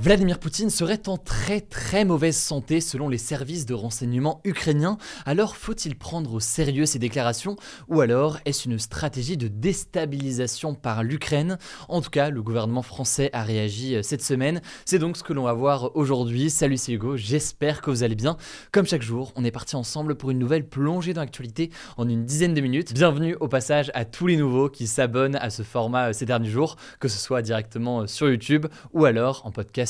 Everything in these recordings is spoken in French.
Vladimir Poutine serait en très très mauvaise santé selon les services de renseignement ukrainiens, alors faut-il prendre au sérieux ces déclarations? Ou alors est-ce une stratégie de déstabilisation par l'Ukraine? En tout cas, le gouvernement français a réagi euh, cette semaine, c'est donc ce que l'on va voir aujourd'hui. Salut c'est Hugo, j'espère que vous allez bien. Comme chaque jour, on est parti ensemble pour une nouvelle plongée dans l'actualité en une dizaine de minutes. Bienvenue au passage à tous les nouveaux qui s'abonnent à ce format euh, ces derniers jours, que ce soit directement euh, sur YouTube ou alors en podcast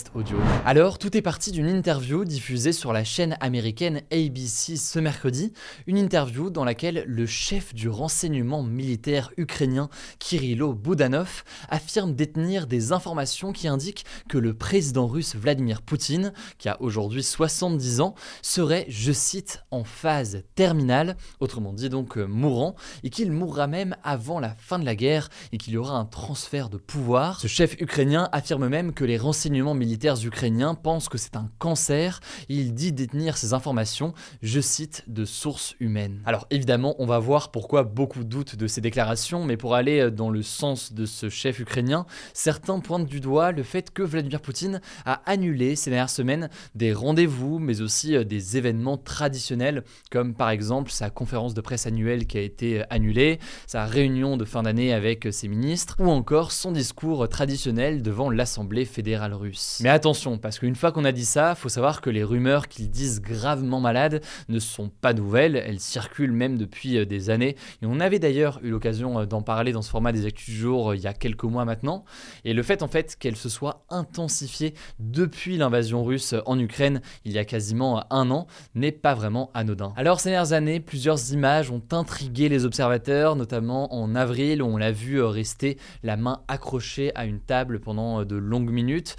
Alors, tout est parti d'une interview diffusée sur la chaîne américaine ABC ce mercredi, une interview dans laquelle le chef du renseignement militaire ukrainien Kirilo Boudanov affirme détenir des informations qui indiquent que le président russe Vladimir Poutine, qui a aujourd'hui 70 ans, serait, je cite, en phase terminale, autrement dit donc euh, mourant, et qu'il mourra même avant la fin de la guerre et qu'il y aura un transfert de pouvoir. Ce chef ukrainien affirme même que les renseignements militaires ukrainiens pensent que c'est un cancer il dit détenir ces informations, je cite, de sources humaines. Alors évidemment, on va voir pourquoi beaucoup doutent de ces déclarations, mais pour aller dans le sens de ce chef ukrainien, certains pointent du doigt le fait que Vladimir Poutine a annulé ces dernières semaines des rendez-vous, mais aussi euh, des événements traditionnels, comme par exemple sa conférence de presse annuelle qui a été annulée, sa réunion de fin d'année avec ses ministres, ou encore son discours traditionnel devant l'Assemblée fédérale russe. Mais attention, parce qu'une fois qu'on a dit ça, faut savoir que les rumeurs qu'ils disent gravement malades ne sont pas nouvelles, elles circulent même depuis euh, des années. Et on avait d'ailleurs eu l'occasion euh, d'en parler dans ce format des Actus du jour euh, il y a quelques mois maintenant. Et le fait en fait qu'elles se soient intensifiées depuis l'invasion russe en Ukraine il y a quasiment un an n'est pas vraiment anodin. Alors ces dernières années, plusieurs images ont intrigué les observateurs, notamment en avril où on l'a vu rester la main accrochée à une table pendant de longues minutes.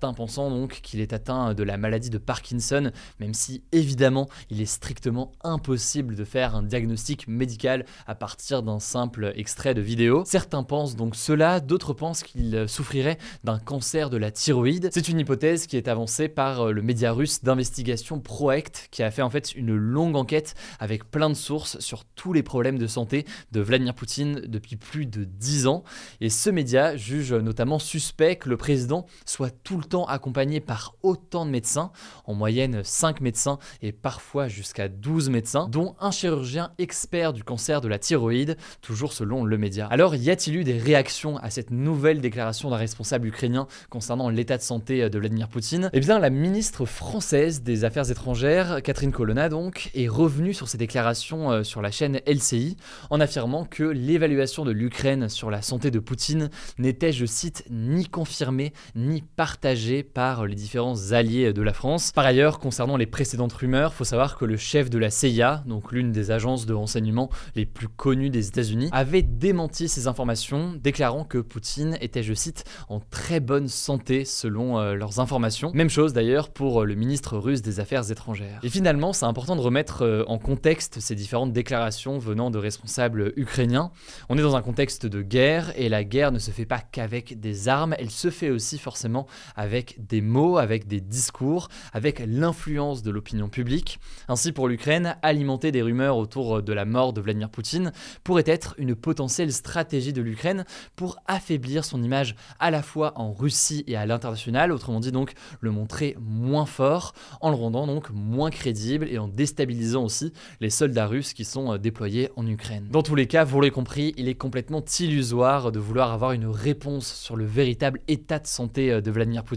Pensant donc qu'il est atteint de la maladie de Parkinson, même si évidemment il est strictement impossible de faire un diagnostic médical à partir d'un simple extrait de vidéo. Certains pensent donc cela, d'autres pensent qu'il souffrirait d'un cancer de la thyroïde. C'est une hypothèse qui est avancée par le média russe d'investigation Proact, qui a fait en fait une longue enquête avec plein de sources sur tous les problèmes de santé de Vladimir Poutine depuis plus de 10 ans. Et ce média juge notamment suspect que le président soit tout le accompagné par autant de médecins, en moyenne 5 médecins et parfois jusqu'à 12 médecins, dont un chirurgien expert du cancer de la thyroïde, toujours selon le média. Alors y a-t-il eu des réactions à cette nouvelle déclaration d'un responsable ukrainien concernant l'état de santé de Vladimir Poutine? Eh bien la ministre française des Affaires étrangères, Catherine Colonna donc, est revenue sur ces déclarations euh, sur la chaîne LCI en affirmant que l'évaluation de l'Ukraine sur la santé de Poutine n'était, je cite, ni confirmée ni partagée par les différents alliés de la France. Par ailleurs, concernant les précédentes rumeurs, faut savoir que le chef de la CIA, donc l'une des agences de renseignement les plus connues des États-Unis, avait démenti ces informations, déclarant que Poutine était, je cite, en très bonne santé selon euh, leurs informations. Même chose d'ailleurs pour le ministre russe des Affaires étrangères. Et finalement, c'est important de remettre euh, en contexte ces différentes déclarations venant de responsables ukrainiens. On est dans un contexte de guerre et la guerre ne se fait pas qu'avec des armes, elle se fait aussi forcément avec des mots, avec des discours, avec l'influence de l'opinion publique. Ainsi, pour l'Ukraine, alimenter des rumeurs autour de la mort de Vladimir Poutine pourrait être une potentielle stratégie de l'Ukraine pour affaiblir son image à la fois en Russie et à l'international, autrement dit donc le montrer moins fort, en le rendant donc moins crédible et en déstabilisant aussi les soldats russes qui sont euh, déployés en Ukraine. Dans tous les cas, vous l'avez compris, il est complètement illusoire de vouloir avoir une réponse sur le véritable état de santé euh, de Vladimir Poutine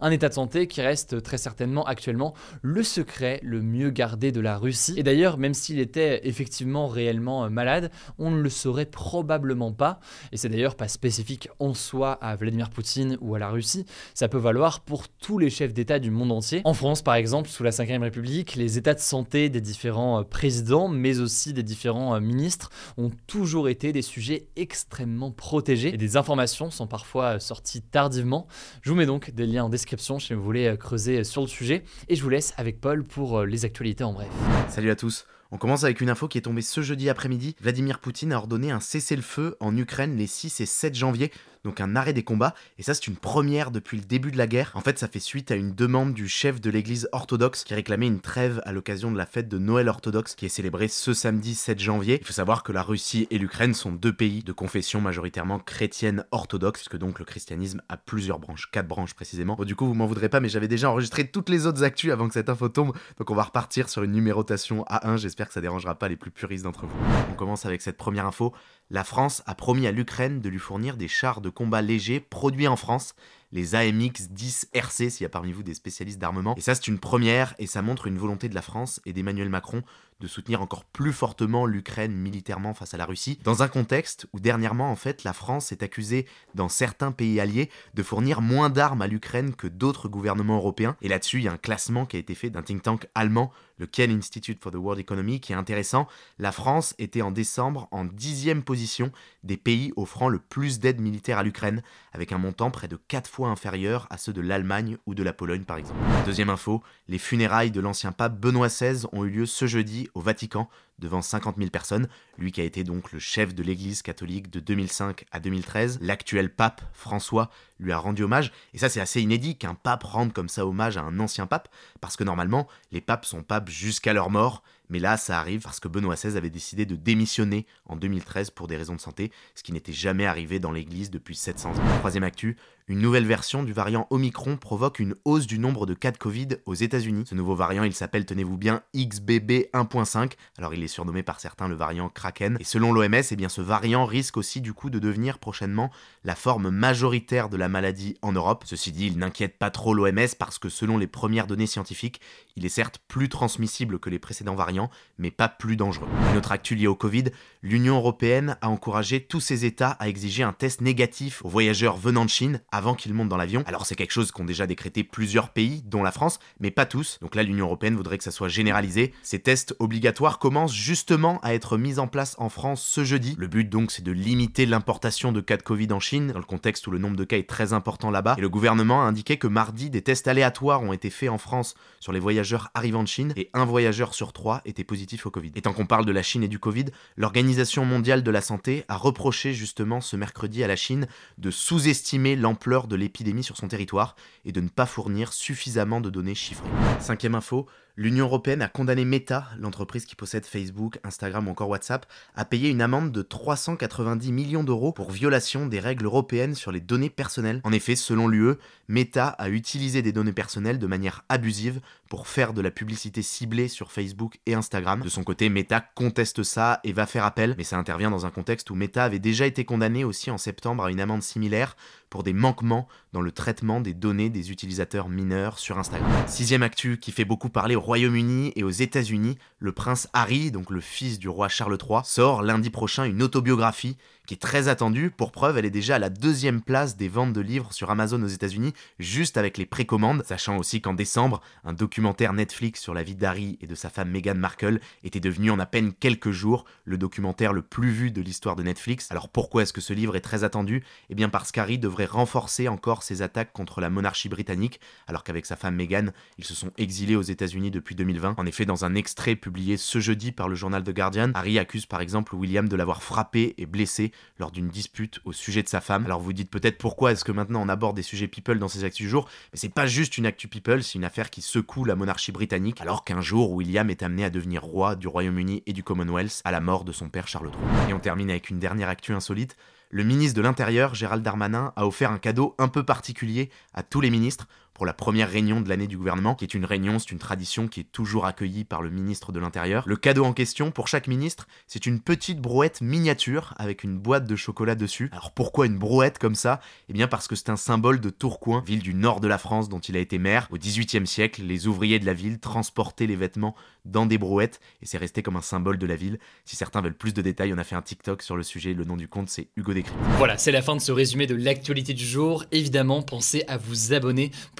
Un état de santé qui reste très certainement actuellement le secret le mieux gardé de la Russie. Et d'ailleurs, même s'il était effectivement réellement euh, malade, on ne le saurait probablement pas. Et c'est d'ailleurs pas spécifique en soi à Vladimir Poutine ou à la Russie. Ça peut valoir pour tous les chefs d'État du monde entier. En France, par exemple, sous la Ve République, les états de santé des différents euh, présidents, mais aussi des différents euh, ministres, ont toujours été des sujets extrêmement protégés. Et des informations sont parfois sorties tardivement. Je vous mets donc des liens en description si vous voulez creuser sur le sujet. Et je vous laisse avec Paul pour les actualités en bref. Salut à tous. On commence avec une info qui est tombée ce jeudi après-midi. Vladimir Poutine a ordonné un cessez-le-feu en Ukraine les 6 et 7 janvier donc un arrêt des combats, et ça c'est une première depuis le début de la guerre. En fait, ça fait suite à une demande du chef de l'église orthodoxe qui réclamait une trêve à l'occasion de la fête de Noël orthodoxe qui est célébrée ce samedi 7 janvier. Il faut savoir que la Russie et l'Ukraine sont deux pays de confession majoritairement chrétienne orthodoxe, puisque donc le christianisme a plusieurs branches, quatre branches précisément. Bon, du coup, vous m'en voudrez pas, mais j'avais déjà enregistré toutes les autres actus avant que cette info tombe, donc on va repartir sur une numérotation A1. J'espère que ça dérangera pas les plus puristes d'entre vous. On commence avec cette première info. La France a promis à l'Ukraine de lui fournir des chars de combat légers produits en France, les AMX 10 RC s'il y a parmi vous des spécialistes d'armement. Et ça c'est une première et ça montre une volonté de la France et d'Emmanuel Macron de soutenir encore plus fortement l'Ukraine militairement face à la Russie, dans un contexte où dernièrement en fait la France est accusée dans certains pays alliés de fournir moins d'armes à l'Ukraine que d'autres gouvernements européens. Et là-dessus il y a un classement qui a été fait d'un think tank allemand, le Kiel Institute for the World Economy, qui est intéressant. La France était en décembre en dixième position des pays offrant le plus d'aide militaire à l'Ukraine, avec un montant près de 4 fois inférieur à ceux de l'Allemagne ou de la Pologne par exemple. Deuxième info, les funérailles de l'ancien pape Benoît XVI ont eu lieu ce jeudi au Vatican devant 50 000 personnes, lui qui a été donc le chef de l'Église catholique de 2005 à 2013. L'actuel pape François lui a rendu hommage, et ça c'est assez inédit qu'un pape rende comme ça hommage à un ancien pape, parce que normalement les papes sont papes jusqu'à leur mort, mais là, ça arrive parce que Benoît XVI avait décidé de démissionner en 2013 pour des raisons de santé, ce qui n'était jamais arrivé dans l'Église depuis 700 ans. Troisième actu, une nouvelle version du variant Omicron provoque une hausse du nombre de cas de Covid aux États-Unis. Ce nouveau variant, il s'appelle, tenez-vous bien, XBB 1.5. Alors il est surnommé par certains le variant Kraken. Et selon l'OMS, eh ce variant risque aussi du coup de devenir prochainement la forme majoritaire de la maladie en Europe. Ceci dit, il n'inquiète pas trop l'OMS parce que selon les premières données scientifiques, il est certes plus transmissible que les précédents variants, mais pas plus dangereux. Une autre actu liée au Covid, l'Union européenne a encouragé tous ses États à exiger un test négatif aux voyageurs venant de Chine avant qu'ils montent dans l'avion. Alors c'est quelque chose qu'ont déjà décrété plusieurs pays, dont la France, mais pas tous. Donc là, l'Union européenne voudrait que ça soit généralisé. Ces tests obligatoires commencent justement à être mis en place en France ce jeudi. Le but donc, c'est de limiter l'importation de cas de Covid en Chine, dans le contexte où le nombre de cas est très important là-bas. Et le gouvernement a indiqué que mardi, des tests aléatoires ont été faits en France sur les voyageurs arrivant de Chine et un voyageur sur trois était positif au Covid. Et tant qu'on parle de la Chine et du Covid, l'Organisation mondiale de la santé a reproché justement ce mercredi à la Chine de sous-estimer l'ampleur de l'épidémie sur son territoire et de ne pas fournir suffisamment de données chiffrées. Cinquième info, L'Union européenne a condamné Meta, l'entreprise qui possède Facebook, Instagram ou encore WhatsApp, à payer une amende de 390 millions d'euros pour violation des règles européennes sur les données personnelles. En effet, selon l'UE, Meta a utilisé des données personnelles de manière abusive pour faire de la publicité ciblée sur Facebook et Instagram. De son côté, Meta conteste ça et va faire appel, mais ça intervient dans un contexte où Meta avait déjà été condamné aussi en septembre à une amende similaire pour des manquements dans le traitement des données des utilisateurs mineurs sur Instagram. Sixième actu qui fait beaucoup parler au Royaume-Uni et aux États-Unis, le prince Harry, donc le fils du roi Charles III, sort lundi prochain une autobiographie qui est très attendue. Pour preuve, elle est déjà à la deuxième place des ventes de livres sur Amazon aux États-Unis, juste avec les précommandes, sachant aussi qu'en décembre, un documentaire Netflix sur la vie d'Harry et de sa femme Meghan Markle était devenu en à peine quelques jours le documentaire le plus vu de l'histoire de Netflix. Alors pourquoi est-ce que ce livre est très attendu? Eh bien parce qu'Harry devrait renforcer encore ses attaques contre la monarchie britannique, alors qu'avec sa femme Meghan, ils se sont exilés aux États-Unis depuis 2020. En effet, dans un extrait publié ce jeudi par le journal The Guardian, Harry accuse par exemple William de l'avoir frappé et blessé lors d'une dispute au sujet de sa femme. Alors vous dites peut-être pourquoi est-ce que maintenant on aborde des sujets people dans ces actus du jour, mais c'est pas juste une actu people, c'est une affaire qui secoue la monarchie britannique, alors qu'un jour William est amené à devenir roi du Royaume-Uni et du Commonwealth à la mort de son père Charles III. Et on termine avec une dernière actu insolite le ministre de l'Intérieur, Gérald Darmanin, a offert un cadeau un peu particulier à tous les ministres. Pour la première réunion de l'année du gouvernement, qui est une réunion, c'est une tradition qui est toujours accueillie par le ministre de l'Intérieur. Le cadeau en question, pour chaque ministre, c'est une petite brouette miniature avec une boîte de chocolat dessus. Alors pourquoi une brouette comme ça? Eh bien parce que c'est un symbole de Tourcoing, ville du nord de la France dont il a été maire. Au XVIIIe siècle, les ouvriers de la ville transportaient les vêtements dans des brouettes et c'est resté comme un symbole de la ville. Si certains veulent plus de détails, on a fait un TikTok sur le sujet. Le nom du compte, c'est Hugo Décrypte. Voilà, c'est la fin de ce résumé de l'actualité du jour. Évidemment, pensez à vous abonner